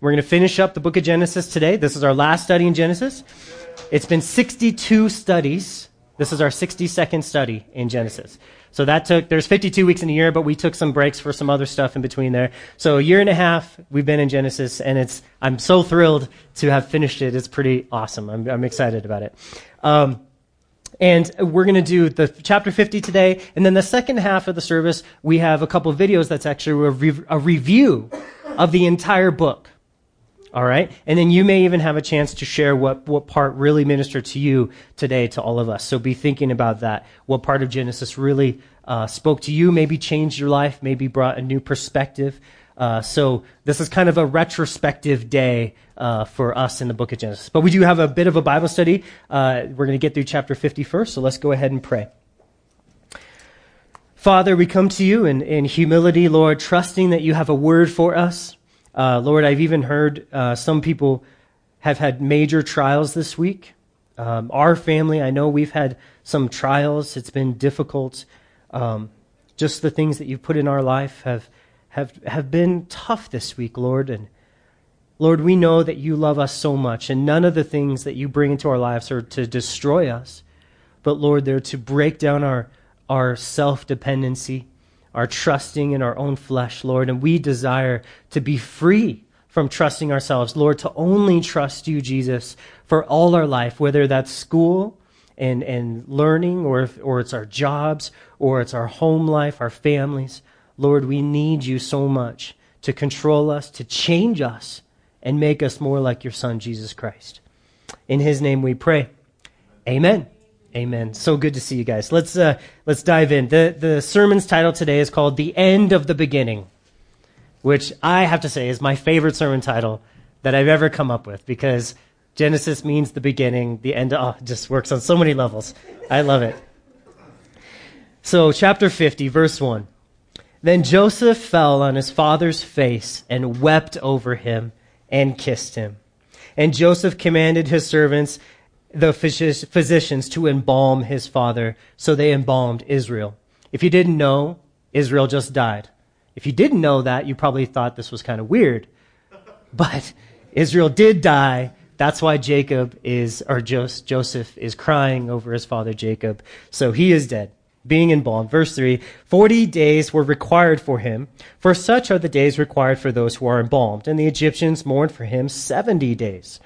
We're going to finish up the book of Genesis today. This is our last study in Genesis. It's been 62 studies. This is our 62nd study in Genesis. So that took, there's 52 weeks in a year, but we took some breaks for some other stuff in between there. So a year and a half we've been in Genesis, and it's, I'm so thrilled to have finished it. It's pretty awesome. I'm, I'm excited about it. Um, and we're going to do the chapter 50 today. And then the second half of the service, we have a couple videos that's actually a, re- a review of the entire book. All right? And then you may even have a chance to share what, what part really ministered to you today to all of us. So be thinking about that. What part of Genesis really uh, spoke to you, maybe changed your life, maybe brought a new perspective. Uh, so this is kind of a retrospective day uh, for us in the book of Genesis. But we do have a bit of a Bible study. Uh, we're going to get through chapter 50 first, so let's go ahead and pray. Father, we come to you in, in humility, Lord, trusting that you have a word for us. Uh, Lord, I've even heard uh, some people have had major trials this week. Um, our family, I know we've had some trials. It's been difficult. Um, just the things that you've put in our life have, have, have been tough this week, Lord. And Lord, we know that you love us so much, and none of the things that you bring into our lives are to destroy us, but Lord, they're to break down our, our self dependency our trusting in our own flesh, Lord, and we desire to be free from trusting ourselves, Lord, to only trust you, Jesus, for all our life, whether that's school and, and learning, or, or it's our jobs, or it's our home life, our families. Lord, we need you so much to control us, to change us, and make us more like your Son, Jesus Christ. In his name we pray. Amen. Amen. So good to see you guys. Let's uh, let's dive in. The the sermon's title today is called "The End of the Beginning," which I have to say is my favorite sermon title that I've ever come up with because Genesis means the beginning. The end oh, just works on so many levels. I love it. So, chapter 50, verse 1. Then Joseph fell on his father's face and wept over him and kissed him. And Joseph commanded his servants the physicians to embalm his father, so they embalmed Israel. If you didn't know, Israel just died. If you didn't know that, you probably thought this was kind of weird. But Israel did die. That's why Jacob is, or Joseph is crying over his father Jacob. So he is dead, being embalmed. Verse 3 Forty days were required for him, for such are the days required for those who are embalmed. And the Egyptians mourned for him seventy days.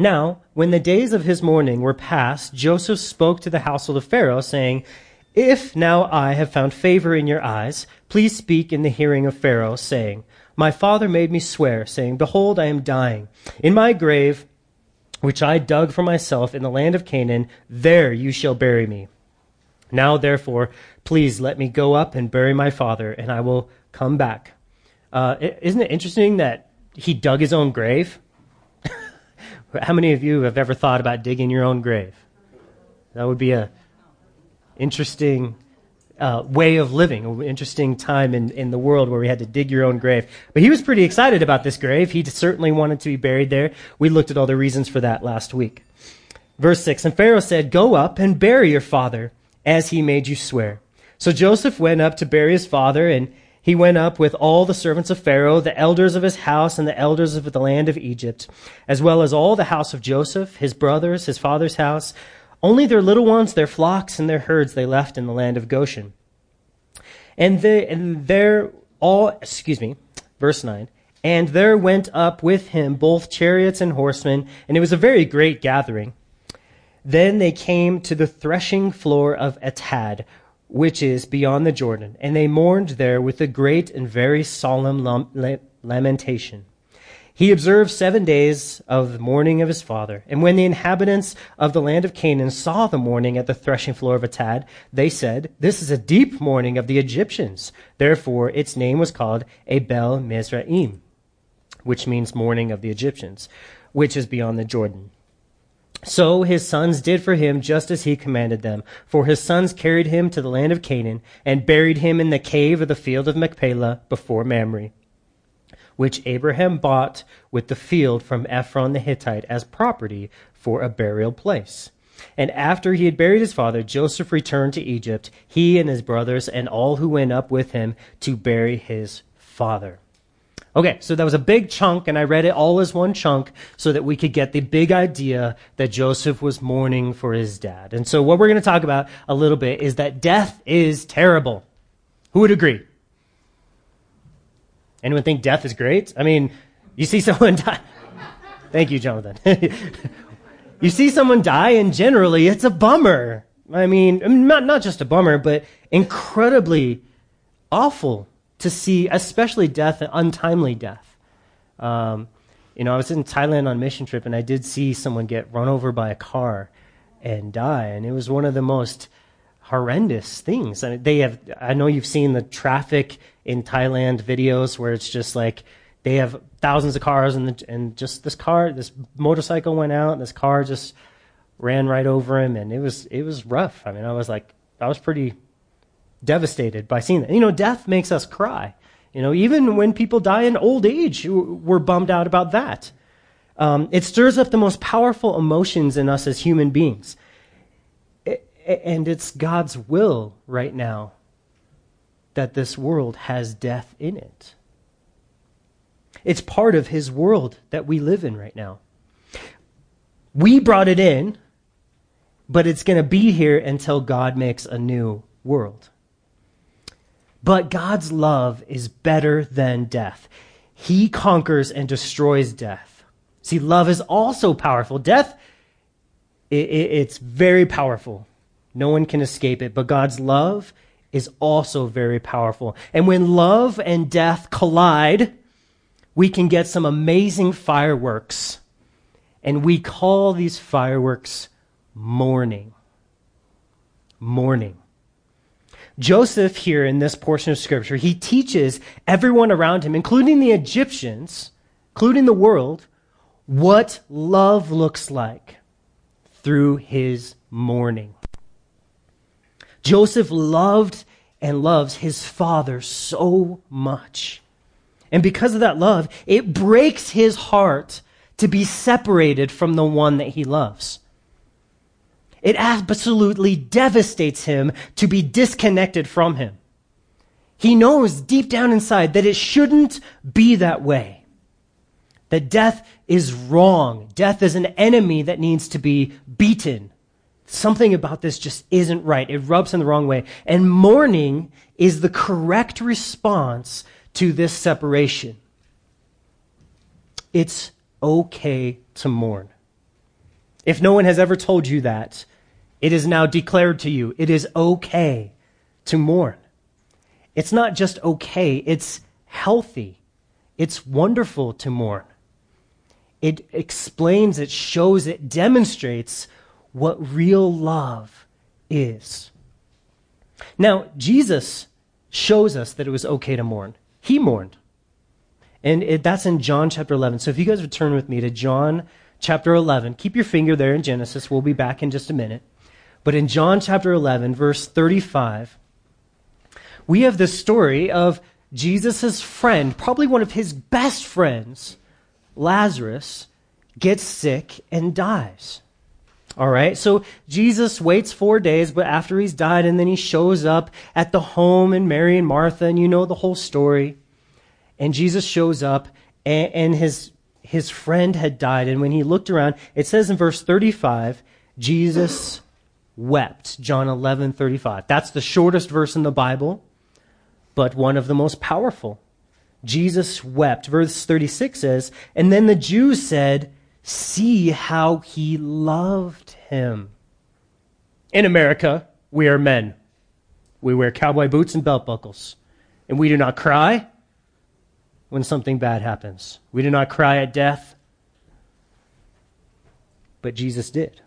Now, when the days of his mourning were past, Joseph spoke to the household of Pharaoh, saying, If now I have found favor in your eyes, please speak in the hearing of Pharaoh, saying, My father made me swear, saying, Behold, I am dying. In my grave, which I dug for myself in the land of Canaan, there you shall bury me. Now, therefore, please let me go up and bury my father, and I will come back. Uh, isn't it interesting that he dug his own grave? How many of you have ever thought about digging your own grave? That would be a interesting uh, way of living, an interesting time in, in the world where we had to dig your own grave. But he was pretty excited about this grave. He certainly wanted to be buried there. We looked at all the reasons for that last week. Verse 6 And Pharaoh said, Go up and bury your father, as he made you swear. So Joseph went up to bury his father, and he went up with all the servants of Pharaoh, the elders of his house, and the elders of the land of Egypt, as well as all the house of Joseph, his brothers, his father's house. Only their little ones, their flocks, and their herds they left in the land of Goshen. And, they, and there all, excuse me, verse 9. And there went up with him both chariots and horsemen, and it was a very great gathering. Then they came to the threshing floor of Atad, which is beyond the Jordan, and they mourned there with a great and very solemn lamentation. He observed seven days of the mourning of his father. And when the inhabitants of the land of Canaan saw the mourning at the threshing floor of Atad, they said, This is a deep mourning of the Egyptians. Therefore, its name was called Abel Mizraim, which means mourning of the Egyptians, which is beyond the Jordan. So his sons did for him just as he commanded them. For his sons carried him to the land of Canaan and buried him in the cave of the field of Machpelah before Mamre, which Abraham bought with the field from Ephron the Hittite as property for a burial place. And after he had buried his father, Joseph returned to Egypt, he and his brothers and all who went up with him to bury his father. Okay, so that was a big chunk, and I read it all as one chunk so that we could get the big idea that Joseph was mourning for his dad. And so what we're going to talk about a little bit is that death is terrible. Who would agree? Anyone think death is great? I mean, you see someone die. Thank you, Jonathan. you see someone die, and generally it's a bummer. I mean, not, not just a bummer, but incredibly awful to see, especially death, untimely death. Um, you know, I was in Thailand on mission trip, and I did see someone get run over by a car and die, and it was one of the most horrendous things. I mean, they have. I know you've seen the traffic in Thailand videos where it's just like they have thousands of cars, and the, and just this car, this motorcycle went out, and this car just ran right over him, and it was it was rough. I mean, I was like, I was pretty devastated by seeing that. You know, death makes us cry. You know, even when people die in old age, we're bummed out about that. Um, it stirs up the most powerful emotions in us as human beings. and it's God's will right now that this world has death in it. It's part of His world that we live in right now. We brought it in, but it's going to be here until God makes a new world. But God's love is better than death. He conquers and destroys death. See, love is also powerful. Death, it, it, it's very powerful. No one can escape it. But God's love is also very powerful. And when love and death collide, we can get some amazing fireworks. And we call these fireworks mourning. Mourning. Joseph, here in this portion of scripture, he teaches everyone around him, including the Egyptians, including the world, what love looks like through his mourning. Joseph loved and loves his father so much. And because of that love, it breaks his heart to be separated from the one that he loves. It absolutely devastates him to be disconnected from him. He knows deep down inside that it shouldn't be that way. That death is wrong. Death is an enemy that needs to be beaten. Something about this just isn't right. It rubs him the wrong way. And mourning is the correct response to this separation. It's okay to mourn. If no one has ever told you that, it is now declared to you. It is okay to mourn. It's not just okay, it's healthy. It's wonderful to mourn. It explains, it shows, it demonstrates what real love is. Now, Jesus shows us that it was okay to mourn. He mourned. And it, that's in John chapter 11. So if you guys return with me to John chapter 11, keep your finger there in Genesis. We'll be back in just a minute. But in John chapter 11, verse 35, we have the story of Jesus' friend, probably one of his best friends, Lazarus, gets sick and dies. All right, so Jesus waits four days, but after he's died, and then he shows up at the home, and Mary and Martha, and you know the whole story. And Jesus shows up, and, and his his friend had died, and when he looked around, it says in verse 35, Jesus wept. John 11, 35. That's the shortest verse in the Bible, but one of the most powerful. Jesus wept. Verse 36 says, And then the Jews said, See how he loved him. In America, we are men. We wear cowboy boots and belt buckles. And we do not cry when something bad happens. We do not cry at death. But Jesus did.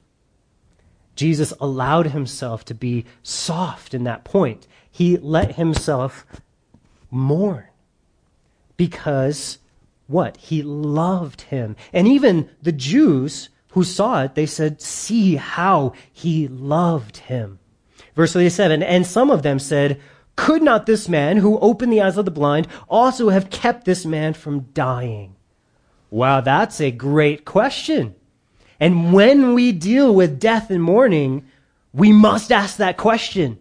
Jesus allowed himself to be soft in that point. He let himself mourn because what? He loved him. And even the Jews who saw it, they said, See how he loved him. Verse 37 And some of them said, Could not this man who opened the eyes of the blind also have kept this man from dying? Wow, that's a great question. And when we deal with death and mourning, we must ask that question.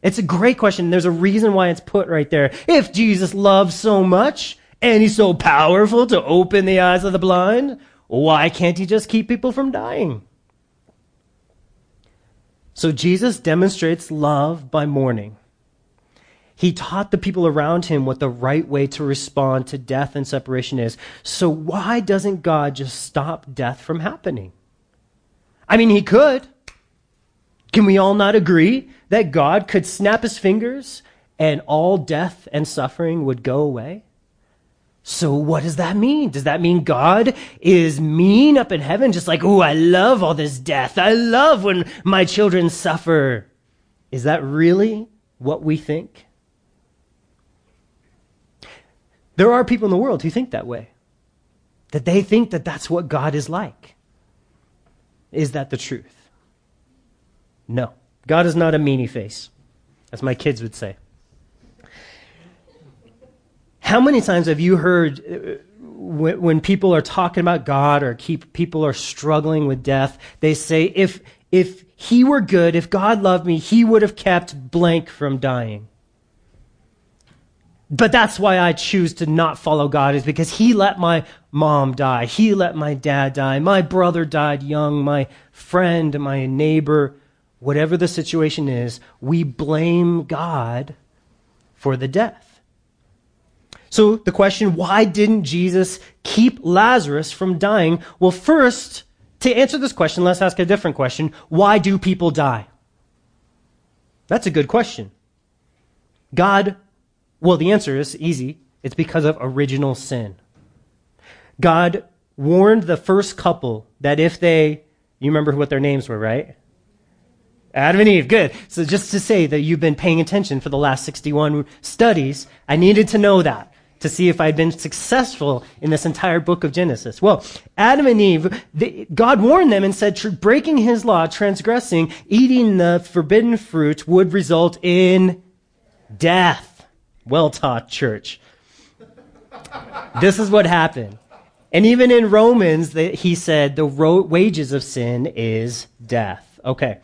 It's a great question. There's a reason why it's put right there. If Jesus loves so much, And he's so powerful to open the eyes of the blind. Why can't he just keep people from dying? So Jesus demonstrates love by mourning. He taught the people around him what the right way to respond to death and separation is. So why doesn't God just stop death from happening? I mean, he could. Can we all not agree that God could snap his fingers and all death and suffering would go away? So what does that mean? Does that mean God is mean up in heaven? Just like, oh, I love all this death. I love when my children suffer. Is that really what we think? There are people in the world who think that way. That they think that that's what God is like. Is that the truth? No. God is not a meanie face, as my kids would say. How many times have you heard uh, when, when people are talking about God or keep, people are struggling with death, they say, if, if he were good, if God loved me, he would have kept blank from dying. But that's why I choose to not follow God is because he let my mom die. He let my dad die. My brother died young. My friend, my neighbor, whatever the situation is, we blame God for the death. So the question, why didn't Jesus keep Lazarus from dying? Well, first, to answer this question, let's ask a different question. Why do people die? That's a good question. God well, the answer is easy. It's because of original sin. God warned the first couple that if they, you remember what their names were, right? Adam and Eve, good. So just to say that you've been paying attention for the last 61 studies, I needed to know that to see if I'd been successful in this entire book of Genesis. Well, Adam and Eve, God warned them and said breaking his law, transgressing, eating the forbidden fruit would result in death well taught church. this is what happened. And even in Romans, he said the wages of sin is death. Okay.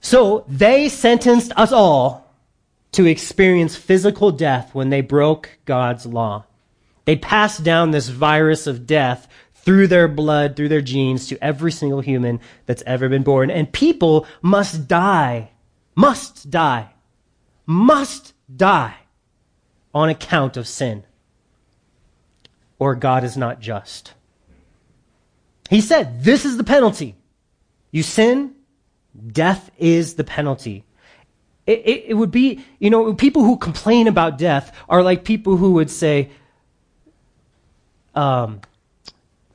So they sentenced us all to experience physical death when they broke God's law. They passed down this virus of death through their blood, through their genes to every single human that's ever been born. And people must die, must die, must die on account of sin, or God is not just. He said, This is the penalty. You sin, death is the penalty. It, it, it, would be, you know, people who complain about death are like people who would say, um,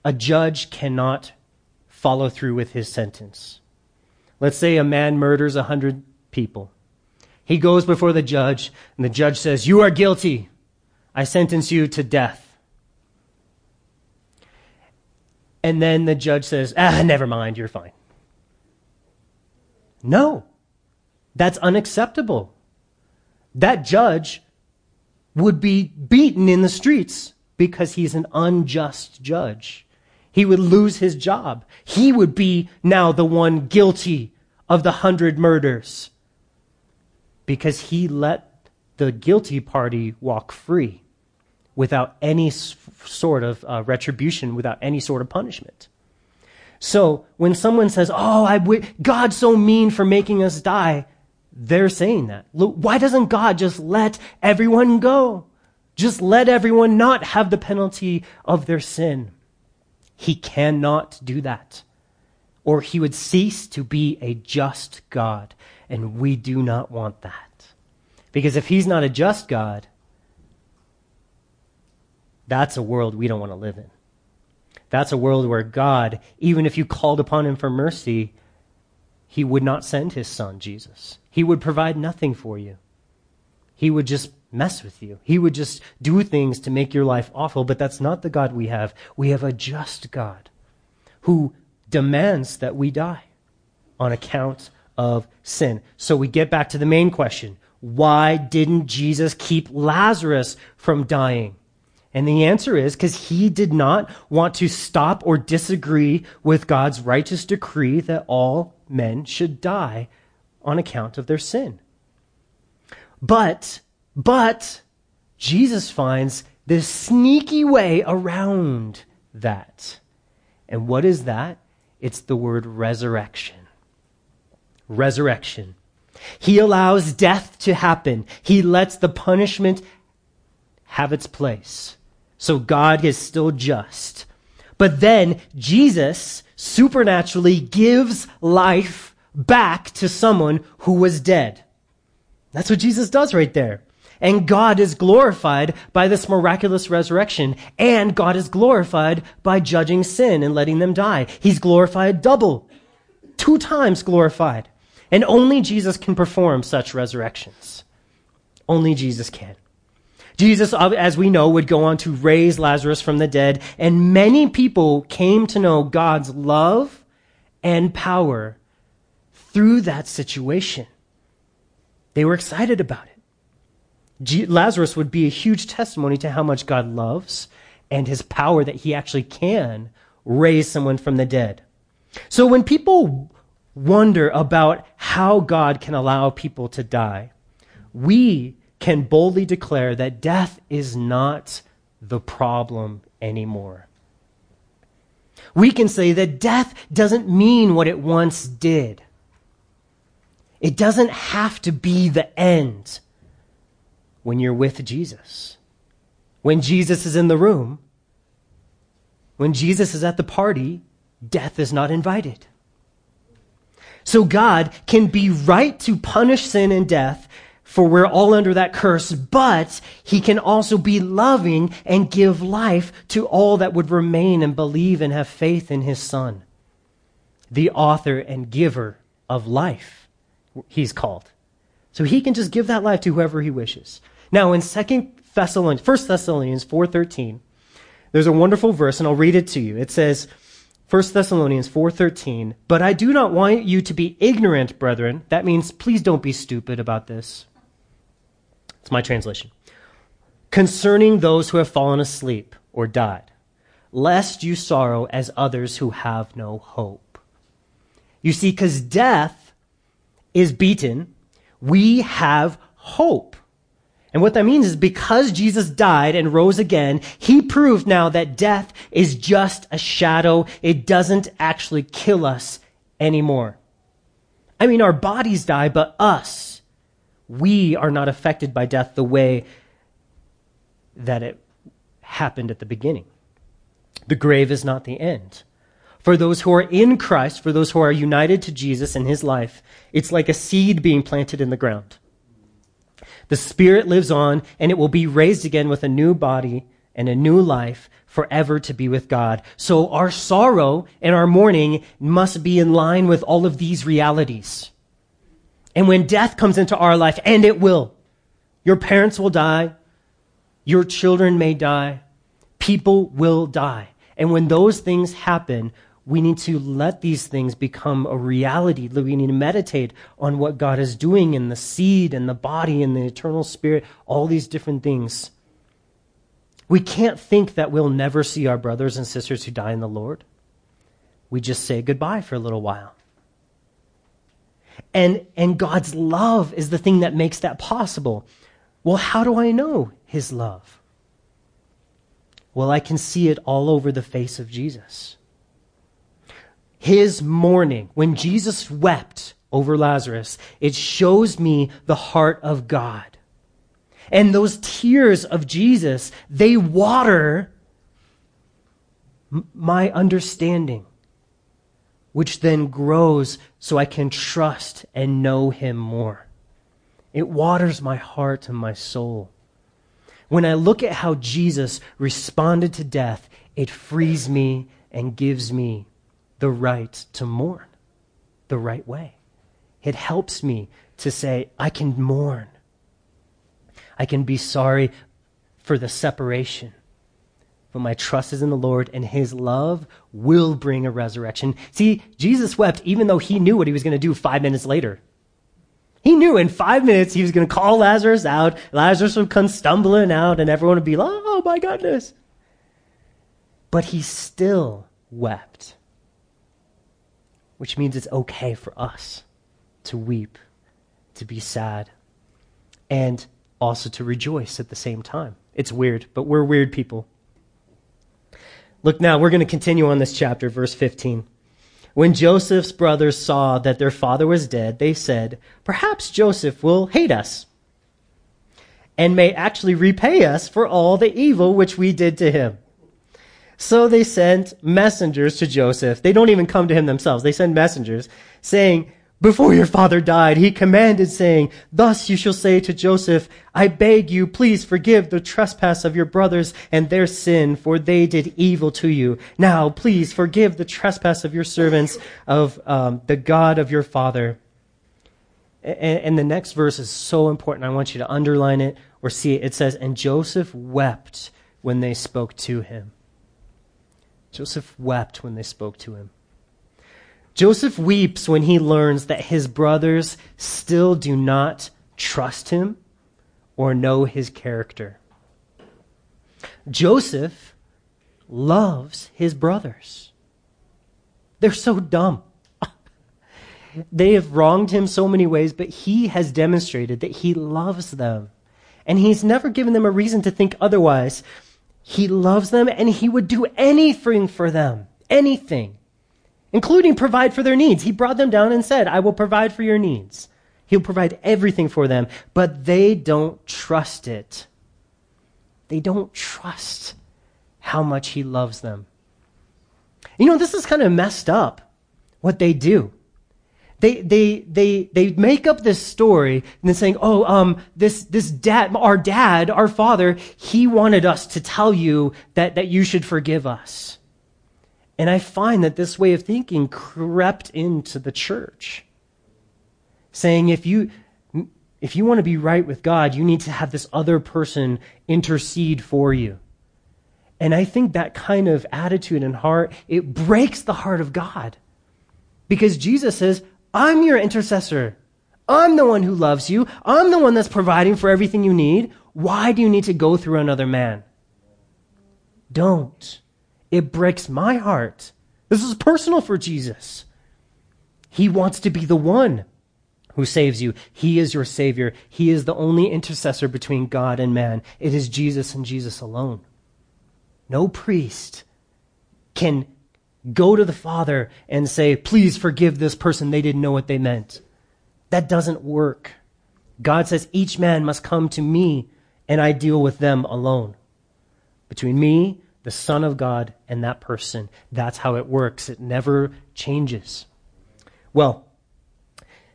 a judge cannot follow through with his sentence. Let's say a man murders a hundred people. He goes before the judge, and the judge says, You are guilty. I sentence you to death. And then the judge says, Ah, never mind, you're fine. No, that's unacceptable. That judge would be beaten in the streets because he's an unjust judge. He would lose his job. He would be now the one guilty of the hundred murders because he let the guilty party walk free without any sort of uh, retribution, without any sort of punishment. So when someone says, "Oh, I w- God's so mean for making us die," they're saying that. Why doesn't God just let everyone go? Just let everyone not have the penalty of their sin. He cannot do that, or he would cease to be a just God. And we do not want that. Because if he's not a just God, that's a world we don't want to live in. That's a world where God, even if you called upon him for mercy, he would not send his son, Jesus. He would provide nothing for you. He would just mess with you. He would just do things to make your life awful, but that's not the God we have. We have a just God who demands that we die on account of sin. So we get back to the main question. Why didn't Jesus keep Lazarus from dying? And the answer is because he did not want to stop or disagree with God's righteous decree that all men should die on account of their sin. But, but, Jesus finds this sneaky way around that. And what is that? It's the word resurrection. Resurrection. He allows death to happen. He lets the punishment have its place. So God is still just. But then Jesus supernaturally gives life back to someone who was dead. That's what Jesus does right there. And God is glorified by this miraculous resurrection. And God is glorified by judging sin and letting them die. He's glorified double, two times glorified. And only Jesus can perform such resurrections. Only Jesus can. Jesus, uh, as we know, would go on to raise Lazarus from the dead, and many people came to know God's love and power through that situation. They were excited about it. Lazarus would be a huge testimony to how much God loves and his power that he actually can raise someone from the dead. So when people wonder about how God can allow people to die, we can boldly declare that death is not the problem anymore. We can say that death doesn't mean what it once did. It doesn't have to be the end when you're with Jesus. When Jesus is in the room, when Jesus is at the party, death is not invited. So God can be right to punish sin and death, for we're all under that curse, but he can also be loving and give life to all that would remain and believe and have faith in his son. The author and giver of life, he's called. So he can just give that life to whoever he wishes. Now in 2 Thessalonians, 1 Thessalonians 4.13, there's a wonderful verse, and I'll read it to you. It says, 1 Thessalonians 4:13, "But I do not want you to be ignorant, brethren." That means please don't be stupid about this. It's my translation. Concerning those who have fallen asleep or died, lest you sorrow as others who have no hope. You see, because death is beaten, we have hope. And what that means is because Jesus died and rose again, he proved now that death is just a shadow. It doesn't actually kill us anymore. I mean, our bodies die, but us, we are not affected by death the way that it happened at the beginning. The grave is not the end. For those who are in Christ, for those who are united to Jesus in his life, it's like a seed being planted in the ground. The Spirit lives on, and it will be raised again with a new body and a new life forever to be with God. So our sorrow and our mourning must be in line with all of these realities. And when death comes into our life, and it will, your parents will die, your children may die, people will die. And when those things happen, we need to let these things become a reality. We need to meditate on what God is doing in the seed and the body and the eternal spirit, all these different things. We can't think that we'll never see our brothers and sisters who die in the Lord. We just say goodbye for a little while. And, and God's love is the thing that makes that possible. Well, how do I know His love? Well, I can see it all over the face of Jesus his mourning, when Jesus wept over Lazarus, it shows me the heart of God. And those tears of Jesus, they water my understanding, which then grows so I can trust and know him more. It waters my heart and my soul. When I look at how Jesus responded to death, it frees me and gives me the right to mourn the right way. It helps me to say, I can mourn. I can be sorry for the separation. But my trust is in the Lord, and His love will bring a resurrection. See, Jesus wept even though He knew what He was going to do five minutes later. He knew in five minutes He was going to call Lazarus out. Lazarus would come stumbling out, and everyone would be like, oh my goodness. But He still wept which means it's okay for us to weep, to be sad, and also to rejoice at the same time. It's weird, but we're weird people. Look now, we're going to continue on this chapter, verse 15. When Joseph's brothers saw that their father was dead, they said, Perhaps Joseph will hate us and may actually repay us for all the evil which we did to him. So they sent messengers to Joseph. They don't even come to him themselves. They send messengers saying, before your father died, he commanded saying, Thus you shall say to Joseph, I beg you, please forgive the trespass of your brothers and their sin, for they did evil to you. Now, please forgive the trespass of your servants of um, the God of your father. And, and the next verse is so important. I want you to underline it or see it. It says, And Joseph wept when they spoke to him. Joseph wept when they spoke to him. Joseph weeps when he learns that his brothers still do not trust him or know his character. Joseph loves his brothers. They're so dumb. they have wronged him so many ways, but he has demonstrated that he loves them. And he's never given them a reason to think otherwise. He loves them and he would do anything for them. Anything including provide for their needs. He brought them down and said, I will provide for your needs. He'll provide everything for them, but they don't trust it. They don't trust how much he loves them. You know, this is kind of messed up what they do. They, they, they, they make up this story and then saying, oh, um, this, this dad, our dad, our father, he wanted us to tell you that, that you should forgive us. And I find that this way of thinking crept into the church, saying if you, if you want to be right with God, you need to have this other person intercede for you. And I think that kind of attitude and heart, it breaks the heart of God. Because Jesus says, I'm your intercessor. I'm the one who loves you. I'm the one that's providing for everything you need. Why do you need to go through another man? Don't. It breaks my heart. This is personal for Jesus. He wants to be the one who saves you. He is your Savior. He is the only intercessor between God and man. It is Jesus and Jesus alone. No priest can go to the Father and say, Please forgive this person. They didn't know what they meant. That doesn't work. God says each man must come to me and I deal with them alone. Between me the Son of God and that person. That's how it works. It never changes. Well,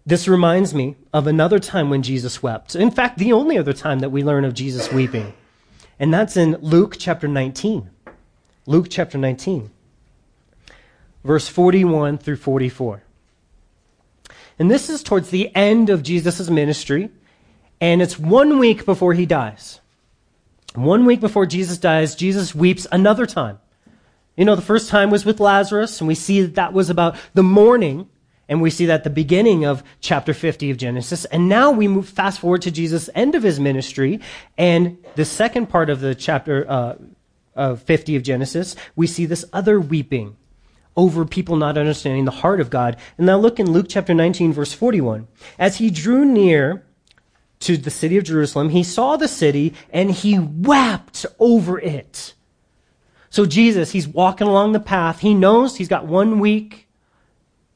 this reminds me of another time when Jesus wept. In fact, the only other time that we learn of Jesus weeping. And that's in Luke chapter 19. Luke chapter 19, verse 41 through 44. And this is towards the end of Jesus' ministry, and it's one week before he dies. One week before Jesus dies, Jesus weeps another time. You know, the first time was with Lazarus, and we see that that was about the mourning, and we see that at the beginning of chapter 50 of Genesis. And now we move fast forward to Jesus' end of his ministry, and the second part of the chapter uh, of 50 of Genesis, we see this other weeping over people not understanding the heart of God. And now look in Luke chapter 19, verse 41. As he drew near, to the city of Jerusalem, he saw the city and he wept over it. So Jesus, he's walking along the path. He knows he's got one week.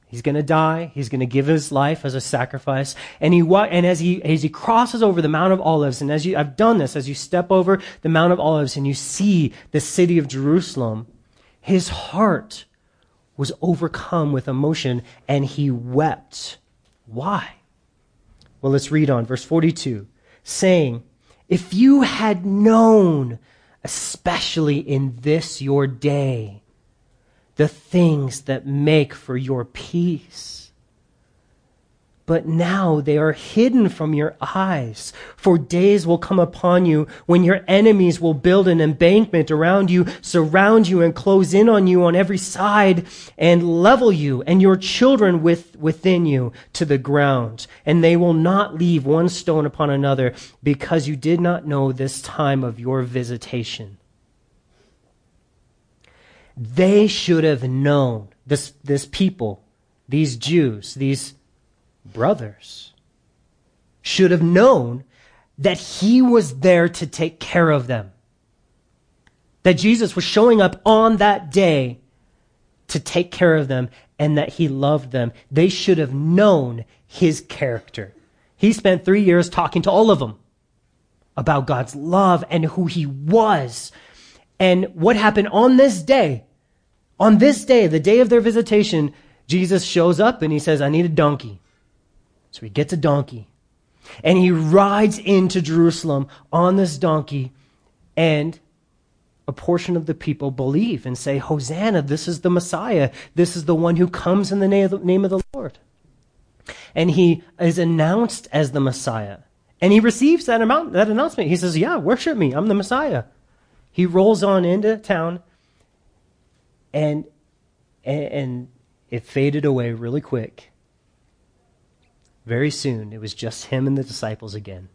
He's going to die. He's going to give his life as a sacrifice. And he and as he as he crosses over the Mount of Olives, and as you I've done this, as you step over the Mount of Olives and you see the city of Jerusalem, his heart was overcome with emotion and he wept. Why? Well, let's read on. Verse 42 saying, If you had known, especially in this your day, the things that make for your peace but now they are hidden from your eyes. For days will come upon you when your enemies will build an embankment around you, surround you, and close in on you on every side, and level you and your children with, within you to the ground. And they will not leave one stone upon another, because you did not know this time of your visitation. They should have known, this, this people, these Jews, these brothers should have known that he was there to take care of them. that Jesus was showing up on that day to take care of them and that he loved them. They should have known his character. He spent three years talking to all of them about God's love and who he was. And what happened on this day, on this day, the day of their visitation, Jesus shows up and he says, I need a donkey. So he gets a donkey and he rides into Jerusalem on this donkey and a portion of the people believe and say, Hosanna, this is the Messiah. This is the one who comes in the name of the Lord. And he is announced as the Messiah. And he receives that, amount, that announcement. He says, Yeah, worship me. I'm the Messiah. He rolls on into town, and, and it faded away really quick. Very soon, it was just him and the disciples again.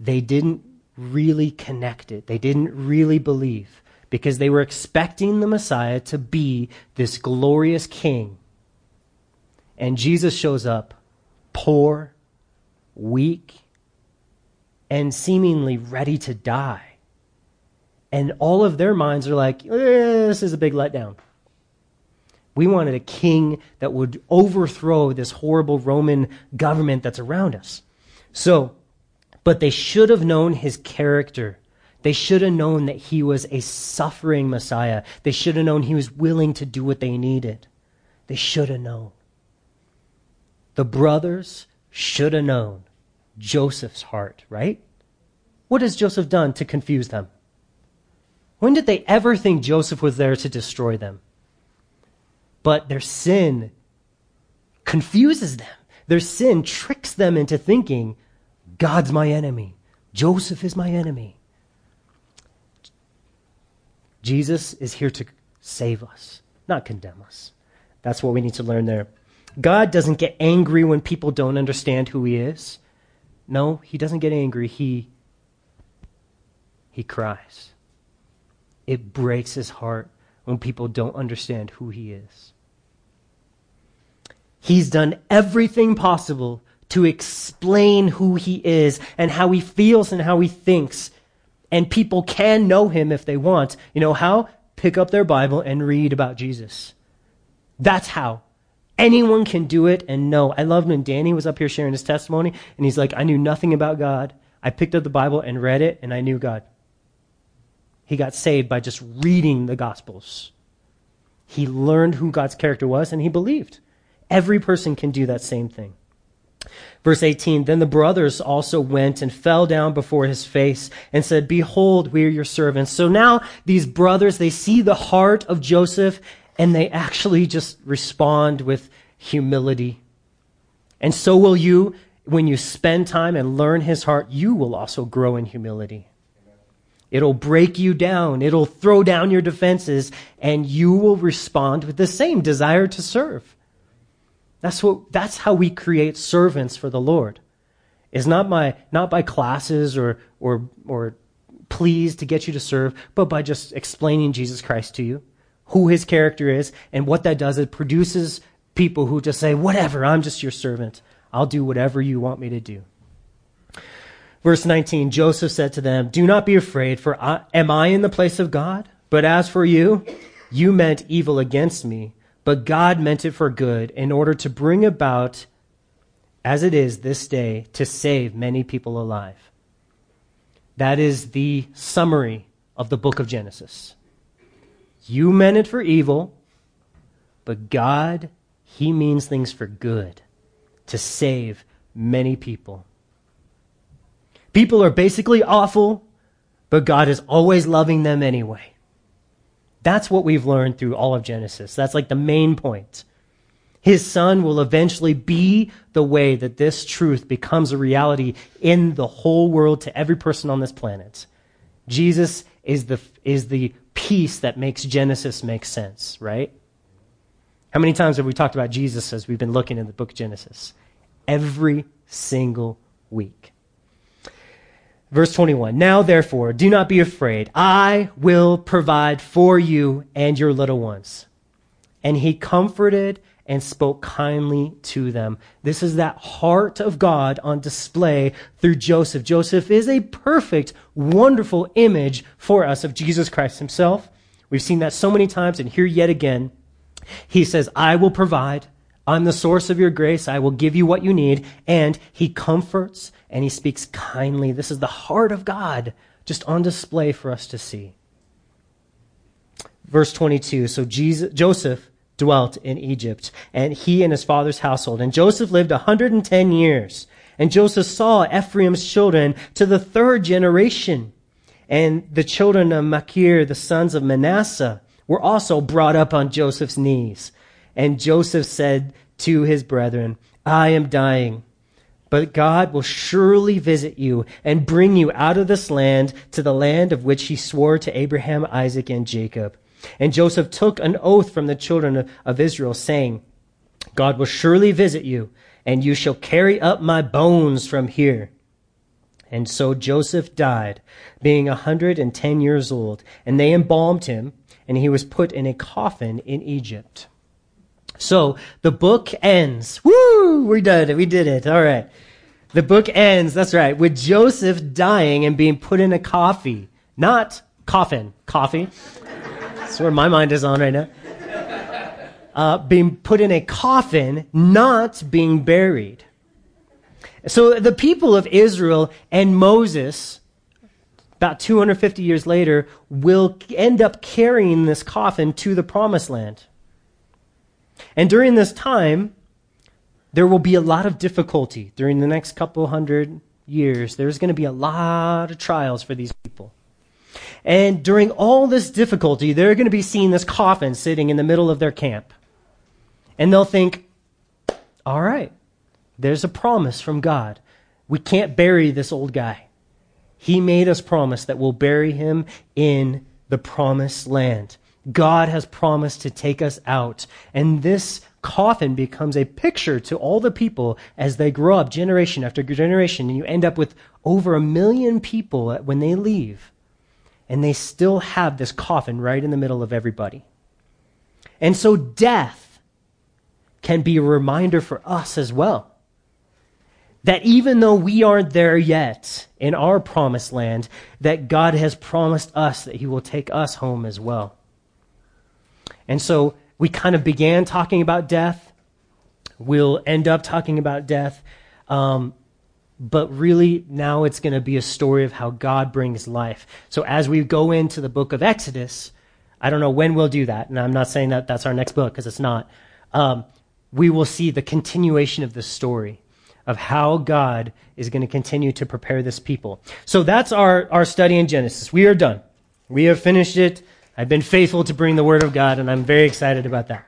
They didn't really connect it, they didn't really believe because they were expecting the Messiah to be this glorious king. And Jesus shows up poor, weak, and seemingly ready to die. And all of their minds are like, eh, this is a big letdown. We wanted a king that would overthrow this horrible Roman government that's around us. So, but they should have known his character. They should have known that he was a suffering Messiah. They should have known he was willing to do what they needed. They should have known. The brothers should have known Joseph's heart, right? What has Joseph done to confuse them? When did they ever think Joseph was there to destroy them? But their sin confuses them. Their sin tricks them into thinking, God's my enemy. Joseph is my enemy. Jesus is here to save us, not condemn us. That's what we need to learn there. God doesn't get angry when people don't understand who he is. No, he doesn't get angry. He he cries. It breaks his heart when people don't understand who he is. He's done everything possible to explain who he is and how he feels and how he thinks. And people can know him if they want. You know how? Pick up their Bible and read about Jesus. That's how. Anyone can do it and know. I loved when Danny was up here sharing his testimony, and he's like, I knew nothing about God. I picked up the Bible and read it, and I knew God. He got saved by just reading the Gospels. He learned who God's character was, and he believed. Every person can do that same thing. Verse 18 Then the brothers also went and fell down before his face and said, Behold, we are your servants. So now these brothers, they see the heart of Joseph and they actually just respond with humility. And so will you, when you spend time and learn his heart, you will also grow in humility. It'll break you down. It'll throw down your defenses, and you will respond with the same desire to serve. That's what that's how we create servants for the Lord. Is not by not by classes or or or pleas to get you to serve, but by just explaining Jesus Christ to you who his character is, and what that does, it produces people who just say, Whatever, I'm just your servant. I'll do whatever you want me to do. Verse 19 Joseph said to them, Do not be afraid, for I, am I in the place of God? But as for you, you meant evil against me, but God meant it for good, in order to bring about, as it is this day, to save many people alive. That is the summary of the book of Genesis. You meant it for evil, but God, He means things for good to save many people. People are basically awful, but God is always loving them anyway. That's what we've learned through all of Genesis. That's like the main point. His son will eventually be the way that this truth becomes a reality in the whole world to every person on this planet. Jesus is the, is the piece that makes Genesis make sense, right? How many times have we talked about Jesus as we've been looking in the book of Genesis? Every single week. Verse 21 Now therefore, do not be afraid. I will provide for you and your little ones. And he comforted and spoke kindly to them. This is that heart of God on display through Joseph. Joseph is a perfect, wonderful image for us of Jesus Christ himself. We've seen that so many times, and here yet again, he says, I will provide. I'm the source of your grace. I will give you what you need. And he comforts and he speaks kindly. This is the heart of God just on display for us to see. Verse 22 So Jesus, Joseph dwelt in Egypt, and he and his father's household. And Joseph lived a 110 years. And Joseph saw Ephraim's children to the third generation. And the children of Machir, the sons of Manasseh, were also brought up on Joseph's knees. And Joseph said to his brethren, I am dying. But God will surely visit you and bring you out of this land to the land of which he swore to Abraham, Isaac, and Jacob. And Joseph took an oath from the children of Israel, saying, God will surely visit you, and you shall carry up my bones from here. And so Joseph died, being a hundred and ten years old, and they embalmed him, and he was put in a coffin in Egypt. So the book ends. Woo! We did it. We did it. All right. The book ends, that's right, with Joseph dying and being put in a coffee. Not coffin, coffee. That's where my mind is on right now. Uh, being put in a coffin, not being buried. So the people of Israel and Moses, about 250 years later, will end up carrying this coffin to the promised land. And during this time, there will be a lot of difficulty during the next couple hundred years. There's going to be a lot of trials for these people. And during all this difficulty, they're going to be seeing this coffin sitting in the middle of their camp. And they'll think, all right, there's a promise from God. We can't bury this old guy. He made us promise that we'll bury him in the promised land. God has promised to take us out. And this coffin becomes a picture to all the people as they grow up generation after generation. And you end up with over a million people when they leave and they still have this coffin right in the middle of everybody. And so death can be a reminder for us as well. That even though we aren't there yet in our promised land, that God has promised us that He will take us home as well. And so we kind of began talking about death. We'll end up talking about death. Um, but really now it's going to be a story of how God brings life. So as we go into the book of Exodus, I don't know when we'll do that, and I'm not saying that that's our next book because it's not. Um, we will see the continuation of the story of how God is going to continue to prepare this people. So that's our, our study in Genesis. We are done. We have finished it. I've been faithful to bring the word of God, and I'm very excited about that.